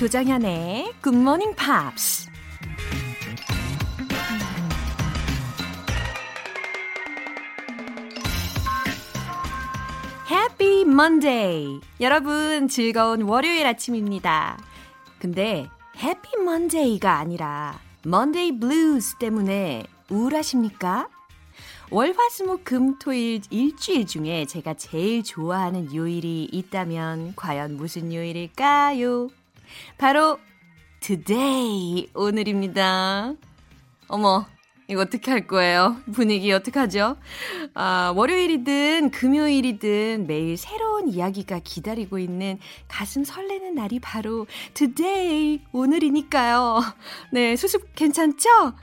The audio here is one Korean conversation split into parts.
조장현의 Morning Pops. Happy Monday! 여러분, 즐거운 월요일 아침입니다. 근데 Happy Monday가 아니라 Monday Blues 때문에 우울하십니까? 월화수목금토일 일주일 중에 제가 제일 좋아하는 요일이 있다면 과연 무슨 요일일까요? 바로 today 오늘입니다. 어머 이거 어떻게 할 거예요? 분위기 어떡하죠? 아, 월요일이든 금요일이든 매일 새로운 이야기가 기다리고 있는 가슴 설레는 날이 바로 today 오늘이니까요. 네, 수습 괜찮죠?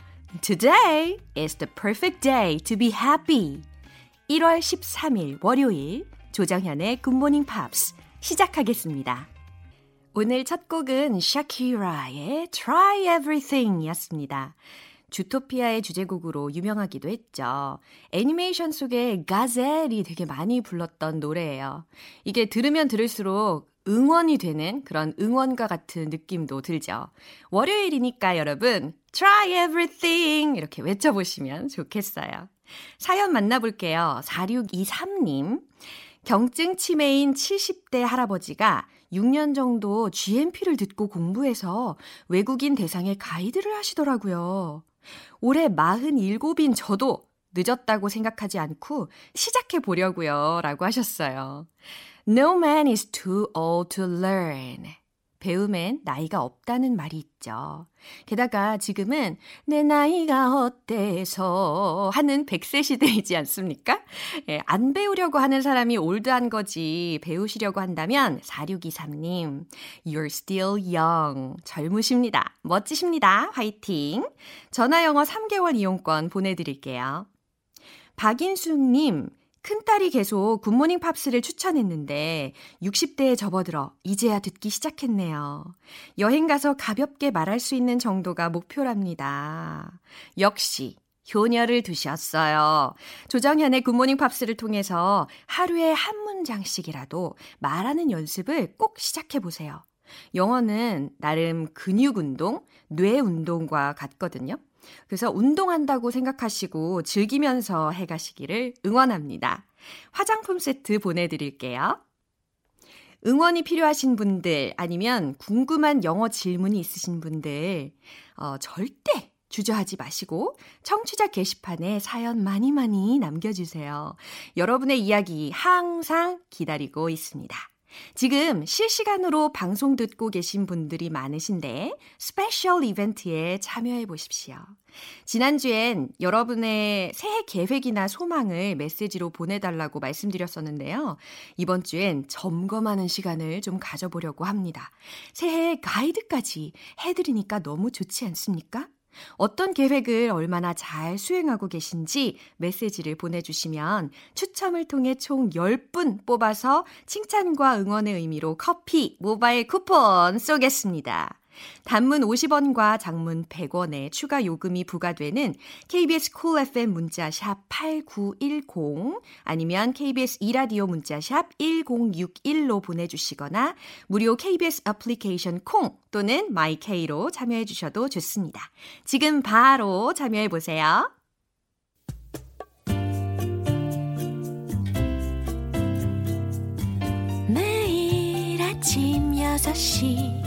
Today is the perfect day to be happy. 1월 13일 월요일 조정현의 굿모닝 팝스 시작하겠습니다. 오늘 첫 곡은 샤키라의 Try Everything 이었습니다. 주토피아의 주제곡으로 유명하기도 했죠. 애니메이션 속에 가젤이 되게 많이 불렀던 노래예요. 이게 들으면 들을수록 응원이 되는 그런 응원과 같은 느낌도 들죠. 월요일이니까 여러분, try everything! 이렇게 외쳐보시면 좋겠어요. 사연 만나볼게요. 4623님. 경증 치매인 70대 할아버지가 6년 정도 GMP를 듣고 공부해서 외국인 대상의 가이드를 하시더라고요. 올해 47인 저도 늦었다고 생각하지 않고 시작해 보려고요. 라고 하셨어요. No man is too old to learn. 배움엔 나이가 없다는 말이 있죠. 게다가 지금은 내 나이가 어때서 하는 100세 시대이지 않습니까? 예, 안 배우려고 하는 사람이 올드한 거지 배우시려고 한다면 4623님, you're still young. 젊으십니다. 멋지십니다. 화이팅. 전화 영어 3개월 이용권 보내드릴게요. 박인숙님, 큰딸이 계속 굿모닝 팝스를 추천했는데 60대에 접어들어 이제야 듣기 시작했네요. 여행 가서 가볍게 말할 수 있는 정도가 목표랍니다. 역시 효녀를 두셨어요. 조정현의 굿모닝 팝스를 통해서 하루에 한 문장씩이라도 말하는 연습을 꼭 시작해 보세요. 영어는 나름 근육 운동, 뇌 운동과 같거든요. 그래서 운동한다고 생각하시고 즐기면서 해 가시기를 응원합니다. 화장품 세트 보내드릴게요. 응원이 필요하신 분들 아니면 궁금한 영어 질문이 있으신 분들 어, 절대 주저하지 마시고 청취자 게시판에 사연 많이 많이 남겨주세요. 여러분의 이야기 항상 기다리고 있습니다. 지금 실시간으로 방송 듣고 계신 분들이 많으신데 special 이벤트에 참여해 보십시오. 지난주엔 여러분의 새해 계획이나 소망을 메시지로 보내달라고 말씀드렸었는데요. 이번 주엔 점검하는 시간을 좀 가져보려고 합니다. 새해 가이드까지 해드리니까 너무 좋지 않습니까? 어떤 계획을 얼마나 잘 수행하고 계신지 메시지를 보내주시면 추첨을 통해 총 10분 뽑아서 칭찬과 응원의 의미로 커피 모바일 쿠폰 쏘겠습니다. 단문 50원과 장문 100원의 추가 요금이 부과되는 KBS 콜 cool FM 문자 샵 8910 아니면 KBS 이라디오 문자 샵 1061로 보내주시거나 무료 KBS 애플리케이션 콩 또는 마이케이로 참여해 주셔도 좋습니다. 지금 바로 참여해 보세요. 매일 아침 6시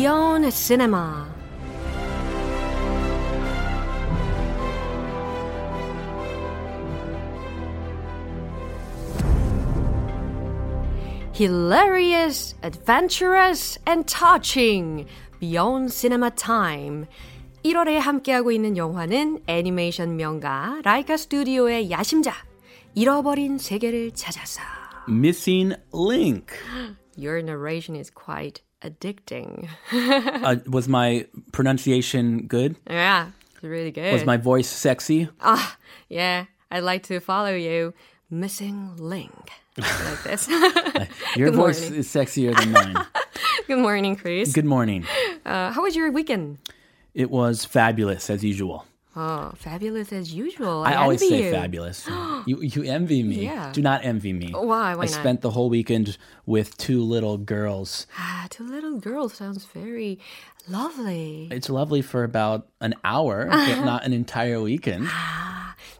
Beyond Cinema Hilarious, adventurous, and touching. Beyond Cinema Time. 1월에 함께하고 있는 영화는 애니메이션 명가 라이카 스튜디오의 야심작 잃어버린 세계를 찾아서 Missing Link. Your narration is quite addicting. uh, was my pronunciation good? yeah, it's really good. Was my voice sexy? Ah, yeah. I'd like to follow you. Missing link. like this. Your voice morning. is sexier than mine. Good morning, Chris. Good morning. Uh, how was your weekend? It was fabulous as usual. Oh, fabulous as usual. I, I, always say you. fabulous. you you envy me. Yeah. Do not envy me. Why? Why I not? spent the whole weekend with two little girls. Ah, two little girls sounds very lovely. It's lovely for about an hour, but not an entire weekend.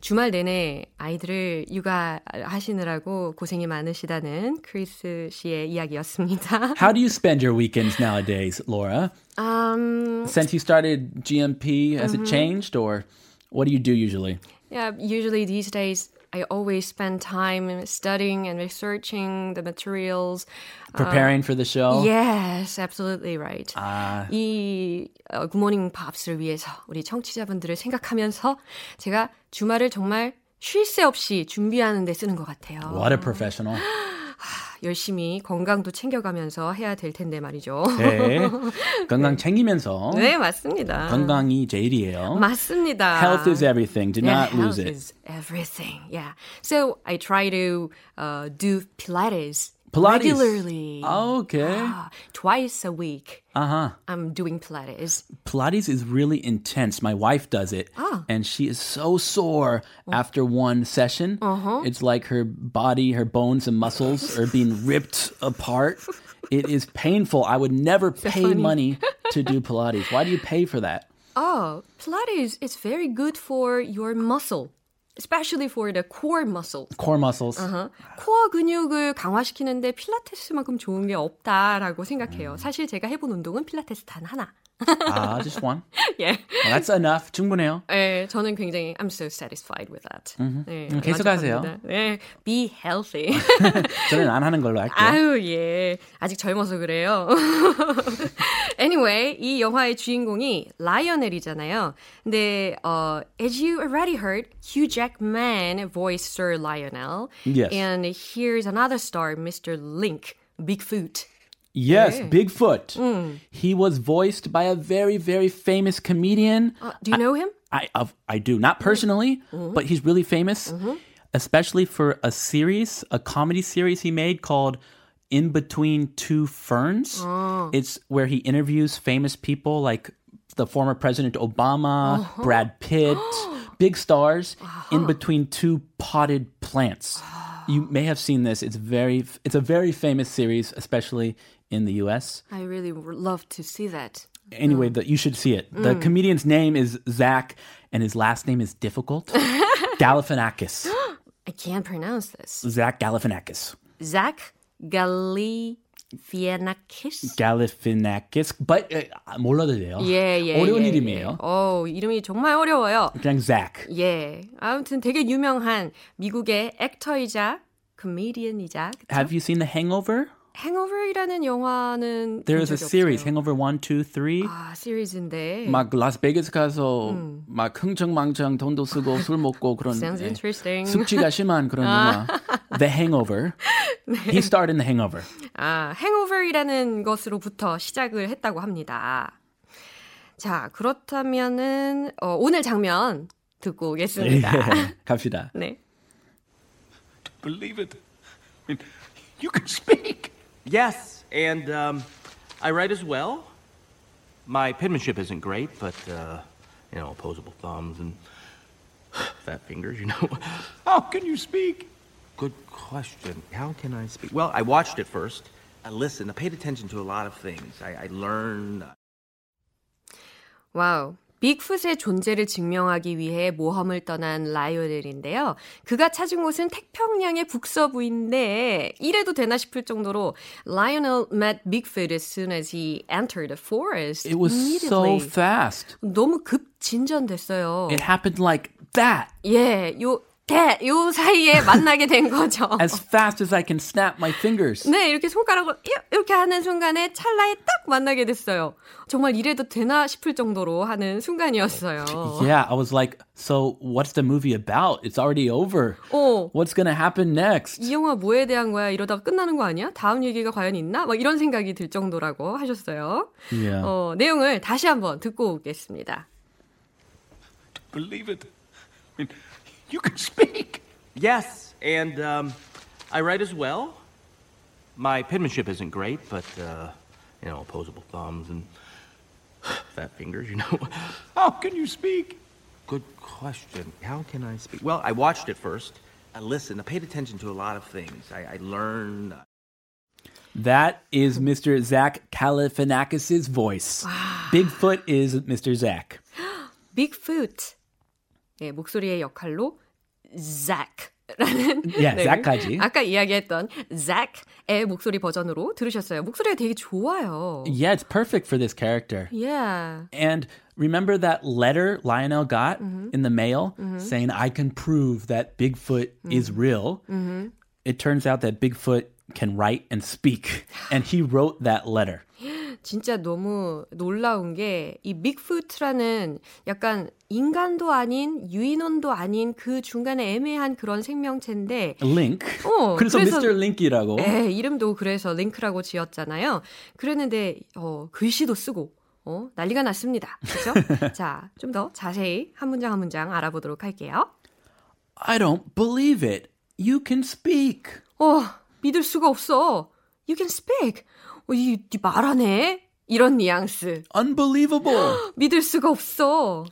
주말 내내 아이들을 육아하시느라고 고생이 많으시다는 크리스 씨의 이야기였습니다. How do you spend your weekends nowadays, Laura? Um, Since you started GMP, has Mm-hmm. it changed or what do you do usually? yeah, usually these days I always spend time studying and researching the materials. Preparing for the show? Yes, absolutely right. 아, 이 어, 굿모닝 팝스를 위해서 우리 청취자분들을 생각하면서 제가 주말을 정말 쉴 새 없이 준비하는 데 쓰는 것 같아요. what a professional. 열심히 건강도 챙겨가면서 해야 될 텐데 말이죠. 네. 건강 챙기면서 네, 맞습니다. 건강이 제일이에요. 맞습니다. Health is everything. Do Yeah, not lose health it. is everything. Yeah. So I try to uh, do Pilates, Pilates. regularly. Okay. Ah, twice a week. Uh-huh. I'm doing Pilates. Pilates is really intense. My wife does it, Ah. and she is so sore after one session. Uh-huh. It's like her body, her bones and muscles are being ripped apart. It is painful. I would never pay funny. money to do Pilates. Why do you pay for that? Oh, Pilates is very good for your muscle, especially for the core muscle. Core muscles. 어, 코어 근육을 강화시키는데 필라테스만큼 좋은 게 없다라고 음. 생각해요. 사실 제가 해본 운동은 필라테스 단 하나. Ah, just one. 예. Well, that's enough. 충분해요. 예, 저는 굉장히 I'm so satisfied with that. 네, 음, 계속하세요. 만족합니다. 네, be healthy. 저는 안 하는 걸로 할게요. 아유, 예. 아직 젊어서 그래요. anyway, 이 영화의 주인공이 라이오넬이잖아요. 근데, 어, as you already heard, Hugh Jackman voiced Sir Lionel. Yes. And here's another star, Mr. Link, Bigfoot. Yes, 네. Bigfoot. Mm. He was voiced by a very, very famous comedian. Uh, do you know him? I of I do not personally, Mm-hmm. but he's really famous, especially for a series, a comedy series he made called In Between Two Ferns. Oh. It's where he interviews famous people like the former President Obama, Uh-huh. Brad Pitt, big stars in between two potted plants. You may have seen this. It's very it's a very famous series, especially in the US. I really would love to see that. Anyway, the, you should see it. The comedian's name is Zach, and his last name is difficult. Galifianakis. I can't pronounce this. Zach Galifianakis. Zach Galifianakis? Galifianakis. But uh, 몰라도 돼요. 예, 예. 어려운 예, 이름이에요. 예. 어, 이름이 정말 어려워요. 그냥 Zach. 예. 아무튼 되게 유명한 미국의 액터이자 코미디언이자 그쵸? Have you seen The Hangover? 행오버이라는 영화는 There 본 is a series, 없어요. Hangover 1, 2, 3. 아, 시리즈인데. 막 라스베이거스 가서 막 흥청망청 돈도 쓰고 술 먹고 그런 Sounds 예, interesting. 숙취가 심한 그런 영화. The Hangover. He starred in The Hangover. 아, 행오버이라는 것으로부터 시작을 했다고 합니다. 자, 그렇다면은 어, 오늘 장면 듣고 오겠습니다. 예, 갑시다. 네. believe it. I mean, you can speak. Yes, and um, I write as well. My penmanship isn't great, but uh, you know, opposable thumbs and fat fingers. You know. How can you speak? Good question. How can I speak? Well, I watched it first. I listened. I paid attention to a lot of things. I, I learned. 와우. 빅풋의 존재를 증명하기 위해 모험을 떠난 라이오넬인데요. 그가 찾은 곳은 태평양의 북서부인데 이래도 되나 싶을 정도로 Lionel met Bigfoot as soon as he entered the forest. It was so fast. 너무 급 진전됐어요. It happened like that. 예, 요 이렇게 요 사이에 만나게 된 거죠. As fast as I can snap my fingers. 네, 이렇게 손가락을 이렇게 하는 순간에 찰나에 딱 만나게 됐어요. 정말 이래도 되나 싶을 정도로 하는 순간이었어요. Yeah, I was like, so what's the movie about? It's already over. 어, What's gonna happen next? 이 영화 뭐에 대한 거야? 이러다 끝나는 거 아니야? 다음 얘기가 과연 있나? 막 이런 생각이 들 정도라고 하셨어요. Yeah. 어, 내용을 다시 한번 듣고 오겠습니다. Believe it. I mean, you can speak. Yes, and um, I write as well. My penmanship isn't great, but, uh, you know, opposable thumbs and fat fingers, you know. How can you speak? Good question. How can I speak? Well, I watched it first. I listened. I paid attention to a lot of things. I, I learned. That is Mr. Zach Galifianakis' voice. Bigfoot is Mr. Zach. Bigfoot. 예, 목소리의 역할로 Zach라는 Yeah, Zach까지. 아까 이야기했던 Zach의 목소리 버전으로 들으셨어요. 목소리가 되게 좋아요. Yeah, it's perfect for this character. Yeah. And remember that letter Lionel got in the mail saying, I can prove that Bigfoot is real? It turns out that Bigfoot can write and speak. And he wrote that letter. 진짜 너무 놀라운 게 이 빅푸트라는 약간 인간도 아닌 유인원도 아닌 그 중간에 애매한 그런 생명체인데 Link. 어, 그래서, 그래서- Mr. Link이라고. 에, 이름도 그래서 링크라고 지었잖아요. 그랬는데 어, 글씨도 쓰고 어, 난리가 났습니다. 그렇죠? 자, 좀 더 자세히 한 문장 한 문장 알아보도록 할게요. I don't believe it. You can speak. 어, 믿을 수가 없어. You can speak. 어, 이, 이 말하네. 이런 뉘앙스. Unbelievable. 믿을 수가 없어.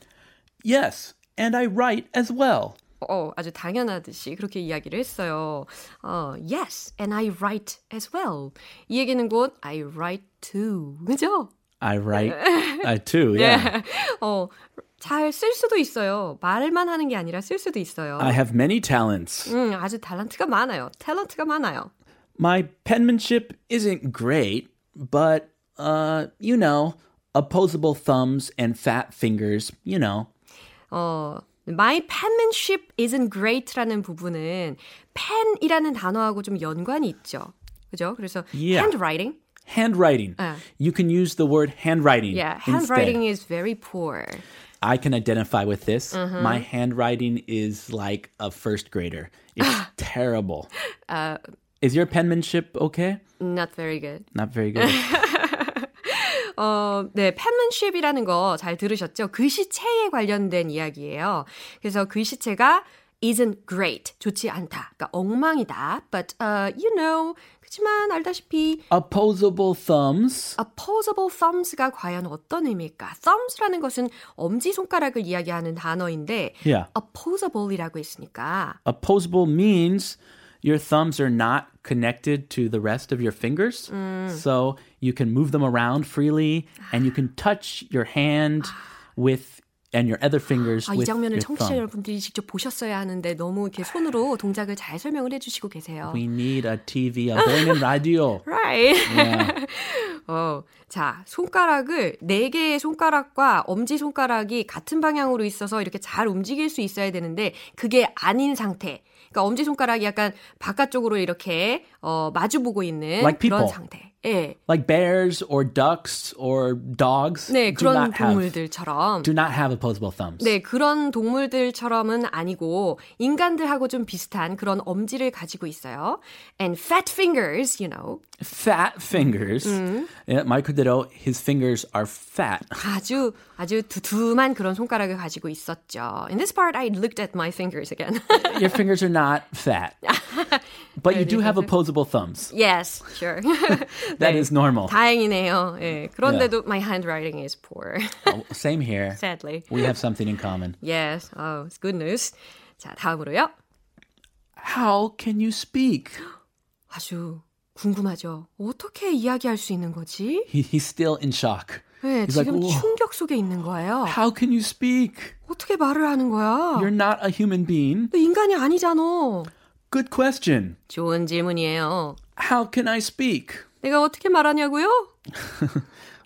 yes, and I write as well. 어, 아주 당연하듯이 그렇게 이야기를 했어요. 어, yes, and I write as well. 이 얘기는 곧 I write too. 그죠? I write uh, too, yeah. 어, 잘 쓸 수도 있어요. 말만 하는 게 아니라 쓸 수도 있어요. I have many talents. 음, 아주 탤런트가 많아요. 탤런트가 많아요. My penmanship isn't great, but, uh, you know, opposable thumbs and fat fingers, you know. 어, my penmanship isn't great라는 부분은 pen이라는 단어하고 좀 연관이 있죠. 그죠? 그래서 Yeah. handwriting. Handwriting. Uh. You can use the word handwriting. Yeah, instead. handwriting is very poor. I can identify with this. Mm-hmm. My handwriting is like a first grader. It's terrible. Uh, is your penmanship okay? Not very good. Not very good. 어, 네, penmanship이라는 거 잘 들으셨죠? 글씨체에 관련된 이야기예요. 그래서 글씨체가 isn't great, 좋지 않다, 그러니까 엉망이다. But, uh, you know, 그렇지만 알다시피 Opposable thumbs. opposable thumbs가 과연 어떤 의미일까? thumbs라는 것은 엄지 손가락을 이야기하는 단어인데 Yeah. opposable이라고 했으니까 Opposable means your thumbs are not connected to the rest of your fingers. So you can move them around freely and you can touch your hand with and your other fingers 아, 이 장면을 청취자. 여러분들이 직접 보셨어야 하는데 너무 이렇게 손으로 동작을 잘 설명을 해주시고 계세요. We need a TV, a 보이는 라디오. Right. Yeah. 어, 자, 손가락을 네 개의 손가락과 엄지 손가락이 같은 방향으로 있어서 이렇게 잘 움직일 수 있어야 되는데 그게 아닌 상태. 그러니까 엄지 손가락이 약간 바깥쪽으로 이렇게 어, 마주 보고 있는 Like 그런. 상태. 예. Like bears or ducks or dogs 네, do 그런 not have 동물들처럼 do not have opposable thumbs. 네, 그런 동물들처럼은 아니고 인간들하고 좀 비슷한 그런 엄지를 가지고 있어요. And fat fingers, you know. Fat fingers. Yeah, 말 그대로 his fingers are fat. 아주 아주 두툼한 그런 손가락을 가지고 있었죠. In this part, I looked at my fingers again. Your fingers are not fat. But you do have opposable thumbs. yes, sure. That 네, is normal. 다행이네요. 예, 그런데도 my handwriting is poor, Oh, same here. sadly. We have something in common. Yes, oh, it's good news. 자, 다음으로요. How can you speak? 아주 궁금하죠. 어떻게 이야기할 수 있는 거지? He, he's still in shock. 네, He's like, 지금 "우와." 충격 속에 있는 거예요. How can you speak? 어떻게 말을 하는 거야? You're not a human being. 너 인간이 아니잖아. Good question. 좋은 질문이에요. How can I speak? 내가 어떻게 말하냐고요?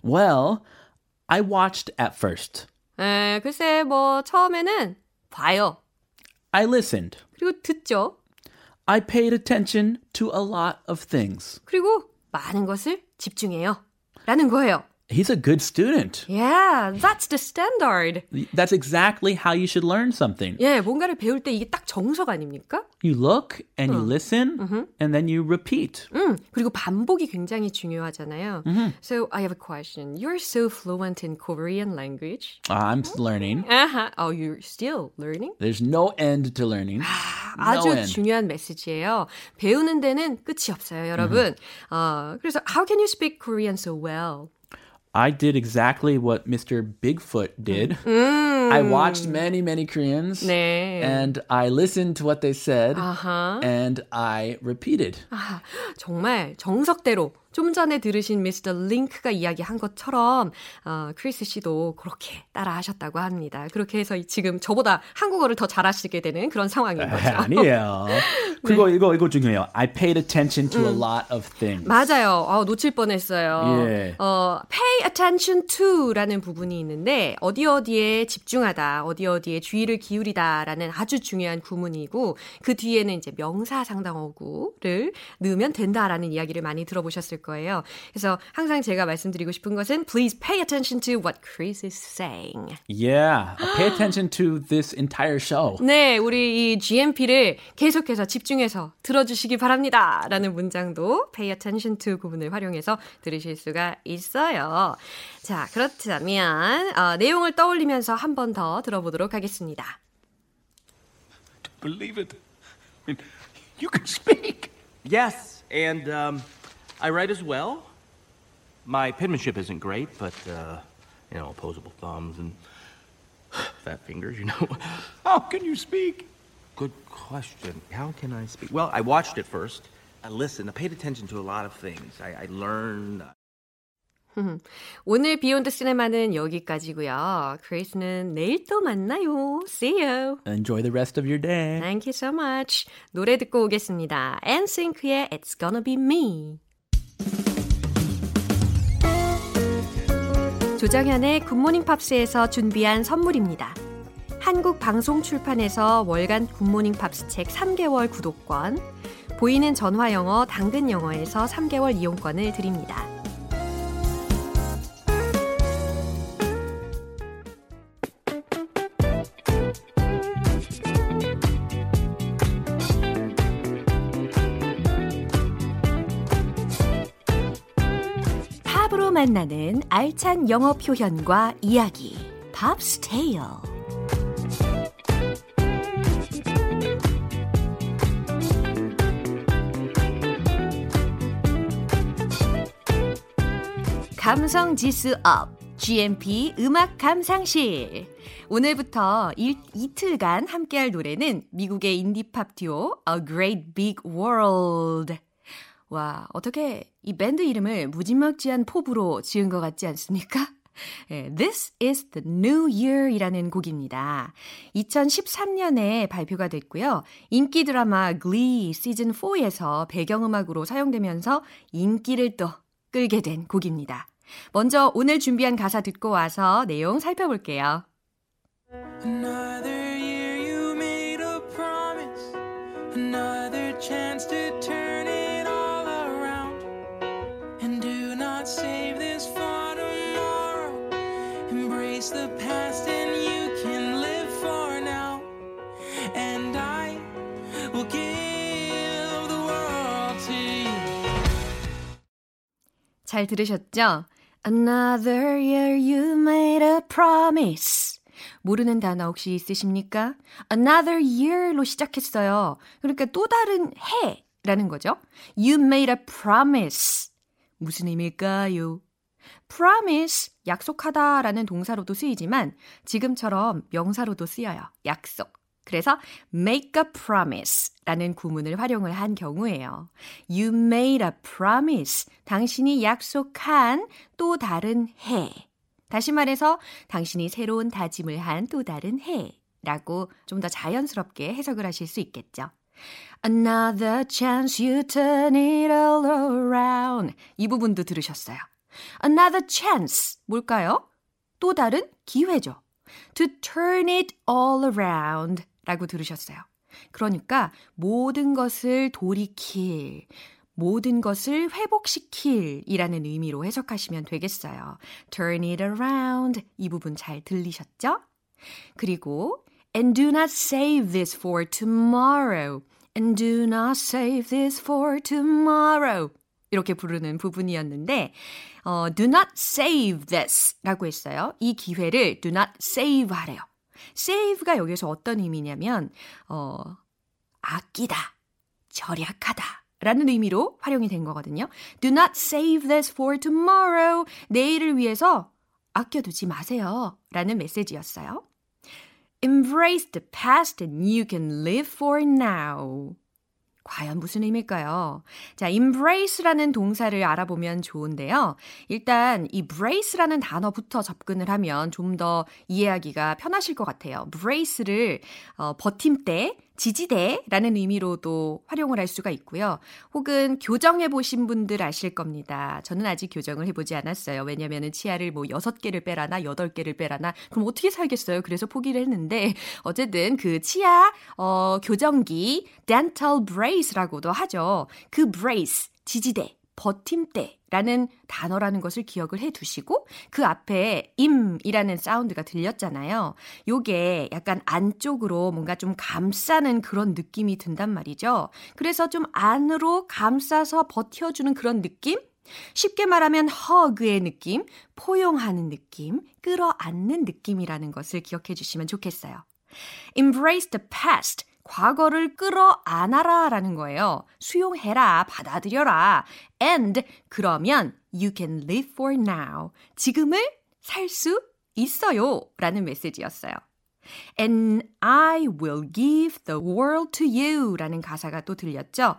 Well, I watched at first. 에, 글쎄 뭐 처음에는 봐요. I listened. 그리고 듣죠. I paid attention to a lot of things. 그리고 많은 것을 집중해요. 라는 거예요. He's a good student. Yeah, that's the standard. That's exactly how you should learn something. 예, 뭔가를 배울 때 이게 딱 정석 아닙니까? You look and you listen and then you repeat. 음, 그리고 반복이 굉장히 중요하잖아요. So I have a question. You're so fluent in Korean language. I'm learning. Uh-huh. Oh, you're still learning? There's no end to learning. 아주 no end. 중요한 메시지예요. 배우는 데는 끝이 없어요, 여러분. 어, 그래서 how can you speak Korean so well? I did exactly what Mr. Bigfoot did. I watched many, many Koreans. 네. And I listened to what they said. 아하. And I repeated. 아, 정말 정석대로 좀 전에 들으신 미스터 링크가 이야기한 것처럼 어, 크리스 씨도 그렇게 따라하셨다고 합니다. 그렇게 해서 지금 저보다 한국어를 더 잘하시게 되는 그런 상황인 거죠. 아니에요. 그리고 이거 이거 중요해요. I paid attention to a lot of things. 맞아요. 어, 놓칠 뻔했어요. 예. 어, pay attention to라는 부분이 있는데 어디 어디에 집중하다, 어디 어디에 주의를 기울이다라는 아주 중요한 구문이고 그 뒤에는 이제 명사 상당어구를 넣으면 된다라는 이야기를 많이 들어보셨을 거예요. 그래서 항상 제가 말씀드리고 싶은 것은 please pay attention to what Chris is saying. Yeah. Pay attention to this entire show. 네, 우리 이 GMP를 계속해서 집중해서 들어주시기 바랍니다. 라는 문장도 pay attention to 구문을 활용해서 들으실 수가 있어요. 자, 그렇다면 어, 내용을 떠올리면서 한 번 더 들어보도록 하겠습니다. Believe it. I mean, you can speak. Yes, and um, I write as well. My penmanship isn't great, but, uh, you know, opposable thumbs and fat fingers, you know. How can you speak? Good question. How can I speak? Well, I watched it first. I listened. I paid attention to a lot of things. I, I learned. 오늘 비욘드 시네마는 여기까지고요. 크리스는 내일 또 만나요. See you. Enjoy the rest of your day. Thank you so much. 노래 듣고 오겠습니다. 엔싱크의 It's Gonna Be Me. 조정현의 Good Morning Pops에서 준비한 선물입니다. 한국 방송 출판에서 월간 Good Morning Pops 책 3개월 구독권, 보이는 전화 영어 당근 영어에서 3개월 이용권을 드립니다. 만나는 알찬 영어 표현과 이야기. Pops Tale. 감성 지수 up. GMP 음악 감상실. 오늘부터 일, 이틀간 함께할 노래는 미국의 indie pop 듀오 A Great Big World. 와, 어떻게 이 밴드 이름을 무지막지한 포부로 지은 것 같지 않습니까? 예, This is the New Year 이라는 곡입니다. 2013년에 발표가 됐고요. 인기 드라마 Glee 시즌 4에서 배경음악으로 사용되면서 인기를 또 끌게 된 곡입니다. 먼저 오늘 준비한 가사 듣고 와서 내용 살펴볼게요. Another year you made a promise, another chance to turn Embrace the past and you can live for now. And I will give the world to you. 잘 들으셨죠? Another year you made a promise. 모르는 단어 혹시 있으십니까? Another year로 시작했어요. 그러니까 또 다른 해라는 거죠. You made a promise. 무슨 의미일까요? Promise, 약속하다라는 동사로도 쓰이지만 지금처럼 명사로도 쓰여요. 약속. 그래서 make a promise 라는 구문을 활용을 한 경우에요. You made a promise. 당신이 약속한 또 다른 해. 다시 말해서 당신이 새로운 다짐을 한 또 다른 해. 라고 좀 더 자연스럽게 해석을 하실 수 있겠죠. Another chance you turn it all around. 이 부분도 들으셨어요. Another chance. 뭘까요? 또 다른 기회죠. To turn it all around. 라고 들으셨어요. 그러니까 모든 것을 돌이킬, 모든 것을 회복시킬 이라는 의미로 해석하시면 되겠어요. turn it around. 이 부분 잘 들리셨죠? 그리고 and do not save this for tomorrow. and do not save this for tomorrow. 이렇게 부르는 부분이었는데 어, do not save this 라고 했어요. 이 기회를 do not save 하래요. save가 여기서 어떤 의미냐면 어, 아끼다, 절약하다 라는 의미로 활용이 된 거거든요. Do not save this for tomorrow. 내일을 위해서 아껴두지 마세요. 라는 메시지였어요. Embrace the past and you can live for now. 과연 무슨 의미일까요? 자, embrace라는 동사를 알아보면 좋은데요. 일단 이 brace라는 단어부터 접근을 하면 좀 더 이해하기가 편하실 것 같아요. brace를 어, 버팀대, 지지대라는 의미로도 활용을 할 수가 있고요. 혹은 교정해 보신 분들 아실 겁니다. 저는 아직 교정을 해보지 않았어요. 왜냐면은 치아를 뭐 6개를 빼라나 8개를 빼라나 그럼 어떻게 살겠어요? 그래서 포기를 했는데 어쨌든 그 치아 어, 교정기 dental brace라고도 하죠. 그 brace 지지대 버팀대라는 단어라는 것을 기억을 해 두시고 그 앞에 임이라는 사운드가 들렸잖아요. 요게 약간 안쪽으로 뭔가 좀 감싸는 그런 느낌이 든단 말이죠. 그래서 좀 안으로 감싸서 버텨주는 그런 느낌? 쉽게 말하면 허그의 느낌, 포용하는 느낌, 끌어안는 느낌이라는 것을 기억해 주시면 좋겠어요. Embrace the past. 과거를 끌어안아라 라는 거예요. 수용해라, 받아들여라. And 그러면 you can live for now. 지금을 살 수 있어요. 라는 메시지였어요. And I will give the world to you 라는 가사가 또 들렸죠.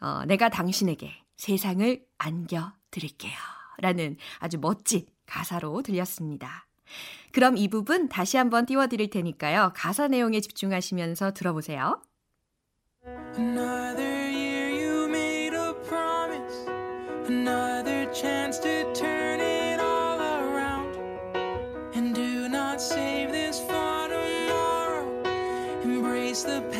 어, 내가 당신에게 세상을 안겨 드릴게요. 라는 아주 멋진 가사로 들렸습니다. 그럼 이 부분 다시 한번 띄워드릴 테니까요. 가사 내용에 집중하시면서 들어보세요. Another year you made a promise, another chance to turn it all around. And do not save this for tomorrow. Embrace the past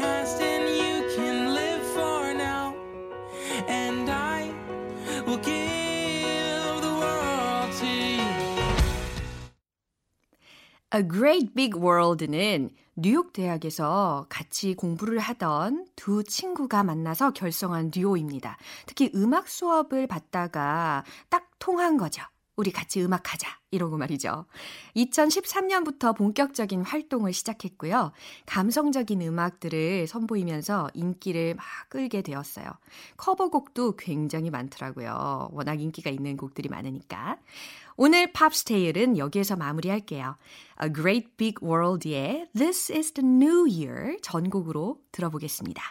A Great Big World는 뉴욕 대학에서 같이 공부를 하던 두 친구가 만나서 결성한 듀오입니다. 특히 음악 수업을 받다가 딱 통한 거죠. 우리 같이 음악하자. 이러고 말이죠. 2013년부터 본격적인 활동을 시작했고요. 감성적인 음악들을 선보이면서 인기를 막 끌게 되었어요. 커버곡도 굉장히 많더라고요. 워낙 인기가 있는 곡들이 많으니까. 오늘 팝스테일은 여기에서 마무리할게요. A Great Big World의 This is the New Year 전곡으로 들어보겠습니다.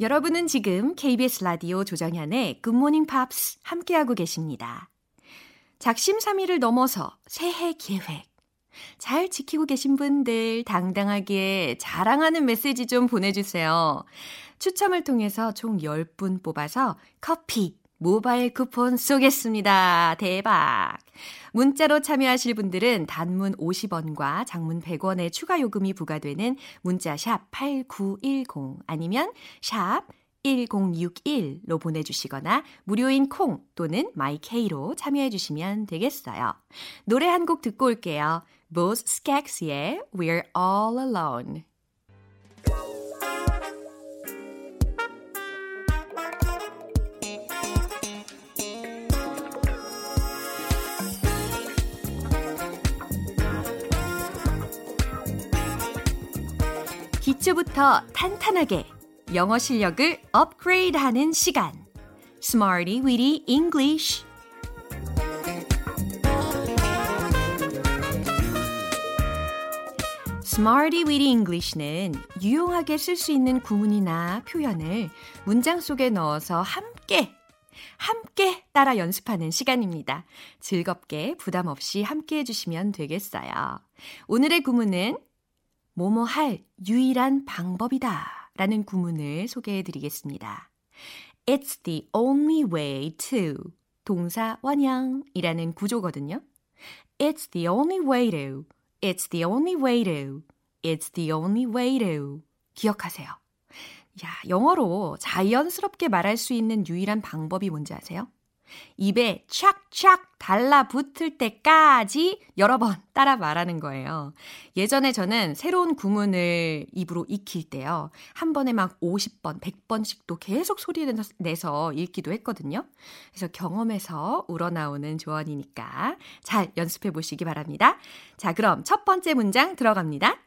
여러분은 지금 KBS 라디오 조정현의 Good Morning Pops 함께하고 계십니다. 작심삼일을 넘어서 새해 계획. 잘 지키고 계신 분들 당당하게 자랑하는 메시지 좀 보내주세요. 추첨을 통해서 총 10분 뽑아서 커피, 모바일 쿠폰 쏘겠습니다. 대박! 문자로 참여하실 분들은 단문 50원과 장문 100원의 추가 요금이 부과되는 문자 샵 8910 아니면 샵 1061로 보내주시거나 무료인 콩 또는 마이케이로 참여해주시면 되겠어요. 노래 한 곡 듣고 올게요. Boz Skaggs의 We're All Alone. 기초부터 탄탄하게 영어 실력을 업그레이드하는 시간. Smarty Weedy English. Smarty Weedy English는 유용하게 쓸 수 있는 구문이나 표현을 문장 속에 넣어서 함께 함께 따라 연습하는 시간입니다. 즐겁게 부담 없이 함께 해주시면 되겠어요. 오늘의 구문은 뭐뭐 할 유일한 방법이다 라는 구문을 소개해 드리겠습니다. It's the only way to 동사 원형이라는 구조거든요. It's the only way to It's the only way to It's the only way to 기억하세요. 야, 영어로 자연스럽게 말할 수 있는 유일한 방법이 뭔지 아세요? 입에 착착 달라붙을 때까지 여러 번 따라 말하는 거예요. 예전에 저는 새로운 구문을 입으로 익힐 때요. 한 번에 막 50번, 100번씩도 계속 소리 내서 읽기도 했거든요. 그래서 경험에서 우러나오는 조언이니까 잘 연습해 보시기 바랍니다. 자, 그럼 첫 번째 문장 들어갑니다.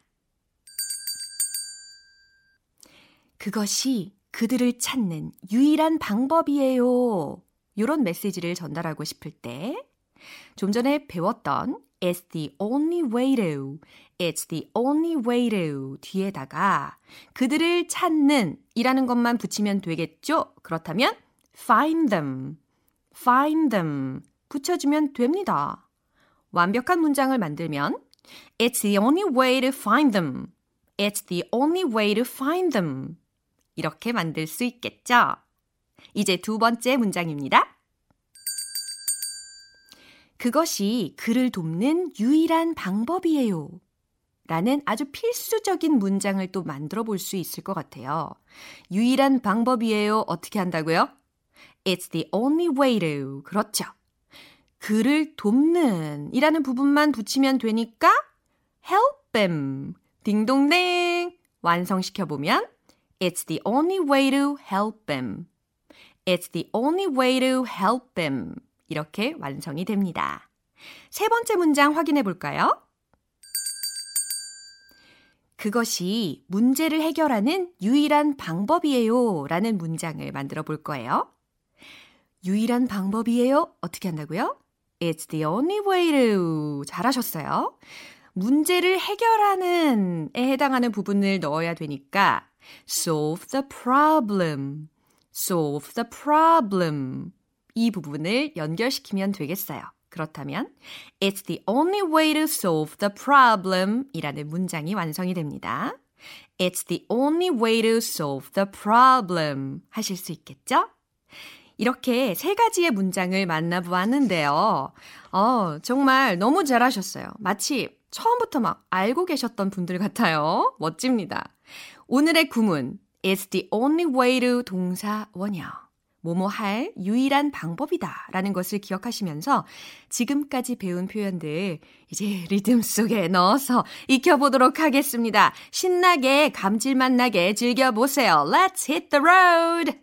그것이 그들을 찾는 유일한 방법이에요. 이런 메시지를 전달하고 싶을 때, 좀 전에 배웠던 It's the only way to, It's the only way to 뒤에다가 그들을 찾는 이라는 것만 붙이면 되겠죠? 그렇다면 find them, find them 붙여주면 됩니다. 완벽한 문장을 만들면 It's the only way to find them. It's the only way to find them. 이렇게 만들 수 있겠죠? 이제 두 번째 문장입니다. 그것이 그를 돕는 유일한 방법이에요. 라는 아주 필수적인 문장을 또 만들어 볼 수 있을 것 같아요. 유일한 방법이에요. 어떻게 한다고요? It's the only way to. 그렇죠. 그를 돕는 이라는 부분만 붙이면 되니까 help them. 딩동댕. 완성시켜보면 It's the only way to help them. It's the only way to help them. 이렇게 완성이 됩니다. 세 번째 문장 확인해 볼까요? 그것이 문제를 해결하는 유일한 방법이에요. 라는 문장을 만들어 볼 거예요. 유일한 방법이에요? 어떻게 한다고요? It's the only way to. 잘하셨어요. 문제를 해결하는 에 해당하는 부분을 넣어야 되니까 solve the problem. Solve the problem. 이 부분을 연결시키면 되겠어요. 그렇다면 It's the only way to solve the problem 이라는 문장이 완성이 됩니다. It's the only way to solve the problem 하실 수 있겠죠? 이렇게 세 가지의 문장을 만나보았는데요. 어, 정말 너무 잘하셨어요. 마치 처음부터 막 알고 계셨던 분들 같아요. 멋집니다. 오늘의 구문 It's the only way to 동사 원형. 뭐뭐 할 유일한 방법이다 라는 것을 기억하시면서 지금까지 배운 표현들 이제 리듬 속에 넣어서 익혀보도록 하겠습니다. 신나게 감질맛 나게 즐겨보세요. Let's hit the road!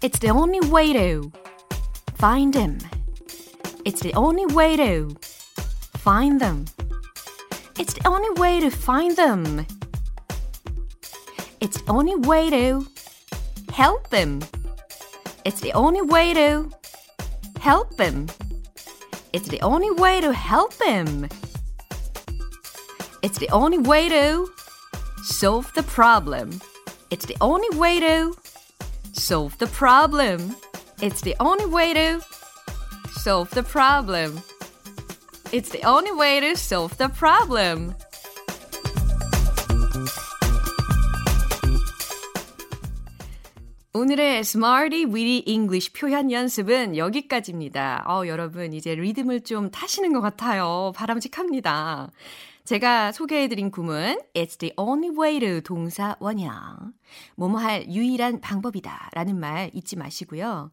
It's the only way to find him. It's the only way to find them. It's the only way to find them. It's the only way to help them. It's the only way to help them. It's the only way to help them. It's the only way to solve the problem. It's the only way to solve the problem. It's the only way to solve the problem. It's the only way to solve the problem. 오늘의 Smarty Weedy English 표현 연습은 여기까지입니다. 어, 여러분, 이제 리듬을 좀 타시는 것 같아요. 바람직합니다. 제가 소개해드린 구문, It's the only way to 동사 원형. 뭐뭐 할 유일한 방법이다. 라는 말 잊지 마시고요.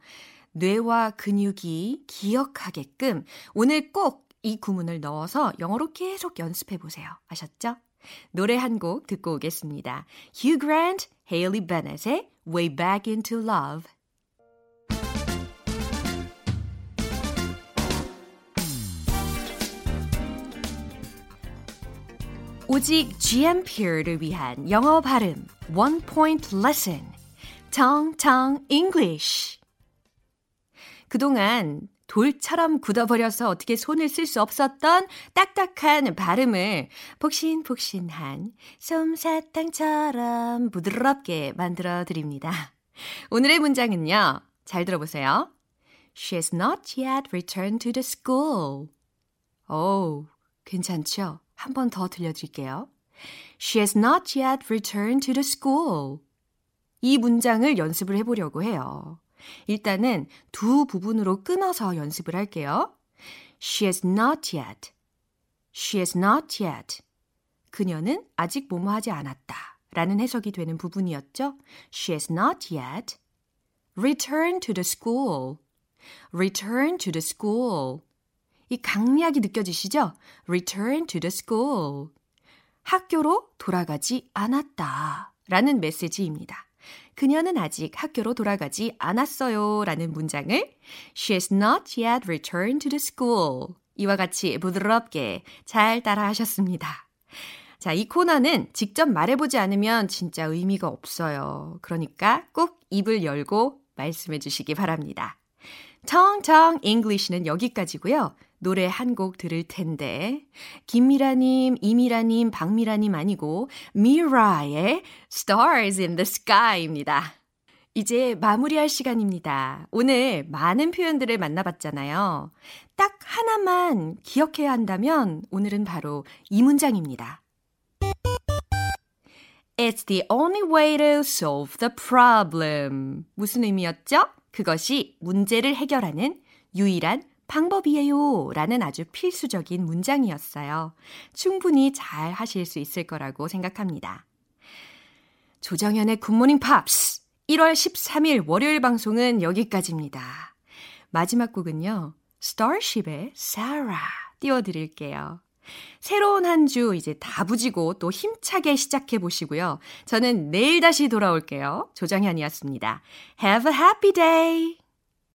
뇌와 근육이 기억하게끔 오늘 꼭 이 구문을 넣어서 영어로 계속 연습해 보세요. 아셨죠? 노래 한 곡 듣고 오겠습니다. Hugh Grant, Haley Bennett의 Way Back into Love. 오직 GMP를 위한 영어 발음 One Point Lesson 정정 English 그동안 돌처럼 굳어버려서 어떻게 손을 쓸 수 없었던 딱딱한 발음을 폭신폭신한 솜사탕처럼 부드럽게 만들어 드립니다. 오늘의 문장은요. 잘 들어보세요. She has not yet returned to the school. 오, 괜찮죠? 한 번 더 들려드릴게요. She has not yet returned to the school. 이 문장을 연습을 해보려고 해요. 일단은 두 부분으로 끊어서 연습을 할게요. She has not yet. She has not yet. 그녀는 아직 뭐뭐 하지 않았다. 라는 해석이 되는 부분이었죠. She has not yet. Return to the school. Return to the school. 이 강약이 느껴지시죠? Return to the school. 학교로 돌아가지 않았다. 라는 메시지입니다. 그녀는 아직 학교로 돌아가지 않았어요. 라는 문장을 She has not yet returned to the school. 이와 같이 부드럽게 잘 따라 하셨습니다. 자, 이 코너는 직접 말해보지 않으면 진짜 의미가 없어요. 그러니까 꼭 입을 열고 말씀해 주시기 바랍니다. 텅텅 English는 여기까지고요. 노래 한 곡 들을 텐데 김미라님, 이미라님, 박미라님 아니고 미라의 Stars in the Sky입니다. 이제 마무리할 시간입니다. 오늘 많은 표현들을 만나봤잖아요. 딱 하나만 기억해야 한다면 오늘은 바로 이 문장입니다. It's the only way to solve the problem. 무슨 의미였죠? 그것이 문제를 해결하는 유일한 방법이에요. 라는 아주 필수적인 문장이었어요. 충분히 잘 하실 수 있을 거라고 생각합니다. 조정현의 굿모닝 팝스 1월 13일 월요일 방송은 여기까지입니다. 마지막 곡은요. Starship의 Sarah 띄워드릴게요. 새로운 한 주 이제 다부지고 또 힘차게 시작해 보시고요. 저는 내일 다시 돌아올게요. 조정현이었습니다. Have a happy day!